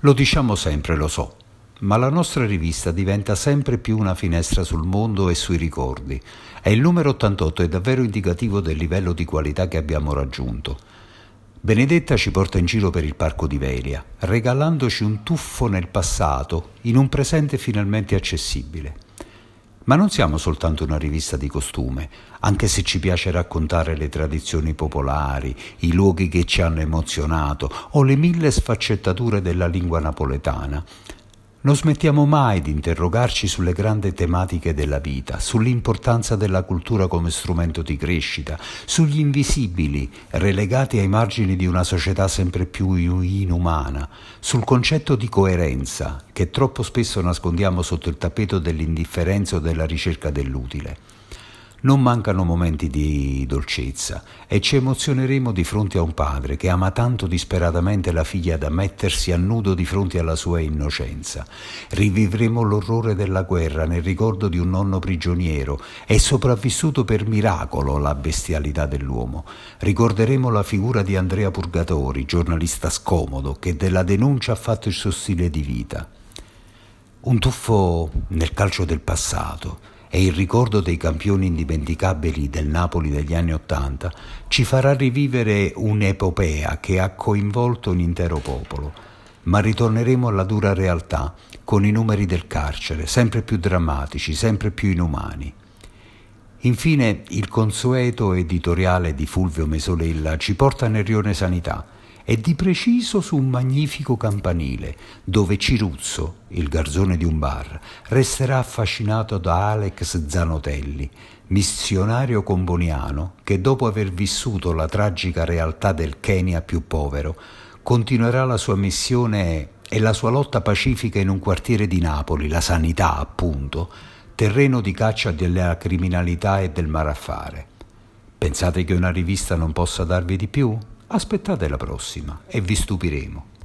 Lo diciamo sempre, lo so, ma la nostra rivista diventa sempre più una finestra sul mondo e sui ricordi e il numero 88 è davvero indicativo del livello di qualità che abbiamo raggiunto. Benedetta ci porta in giro per il parco di Velia, regalandoci un tuffo nel passato in un presente finalmente accessibile. Ma non siamo soltanto una rivista di costume, anche se ci piace raccontare le tradizioni popolari, i luoghi che ci hanno emozionato o le mille sfaccettature della lingua napoletana. Non smettiamo mai di interrogarci sulle grandi tematiche della vita, sull'importanza della cultura come strumento di crescita, sugli invisibili relegati ai margini di una società sempre più inumana, sul concetto di coerenza che troppo spesso nascondiamo sotto il tappeto dell'indifferenza o della ricerca dell'utile. Non mancano momenti di dolcezza e ci emozioneremo di fronte a un padre che ama tanto disperatamente la figlia da mettersi a nudo di fronte alla sua innocenza. Rivivremo l'orrore della guerra nel ricordo di un nonno prigioniero e sopravvissuto per miracolo alla bestialità dell'uomo. Ricorderemo la figura di Andrea Purgatori, giornalista scomodo che della denuncia ha fatto il suo stile di vita. Un tuffo nel calcio del passato e il ricordo dei campioni indimenticabili del Napoli degli anni Ottanta ci farà rivivere un'epopea che ha coinvolto un intero popolo. Ma ritorneremo alla dura realtà, con i numeri del carcere, sempre più drammatici, sempre più inumani. Infine, il consueto editoriale di Fulvio Mesolella ci porta nel rione Sanità, e di preciso su un magnifico campanile, dove Ciruzzo, il garzone di un bar, resterà affascinato da Alex Zanotelli, missionario comboniano che dopo aver vissuto la tragica realtà del Kenya più povero, continuerà la sua missione e la sua lotta pacifica in un quartiere di Napoli, la sanità appunto, terreno di caccia della criminalità e del malaffare. Pensate che una rivista non possa darvi di più? Aspettate la prossima e vi stupiremo.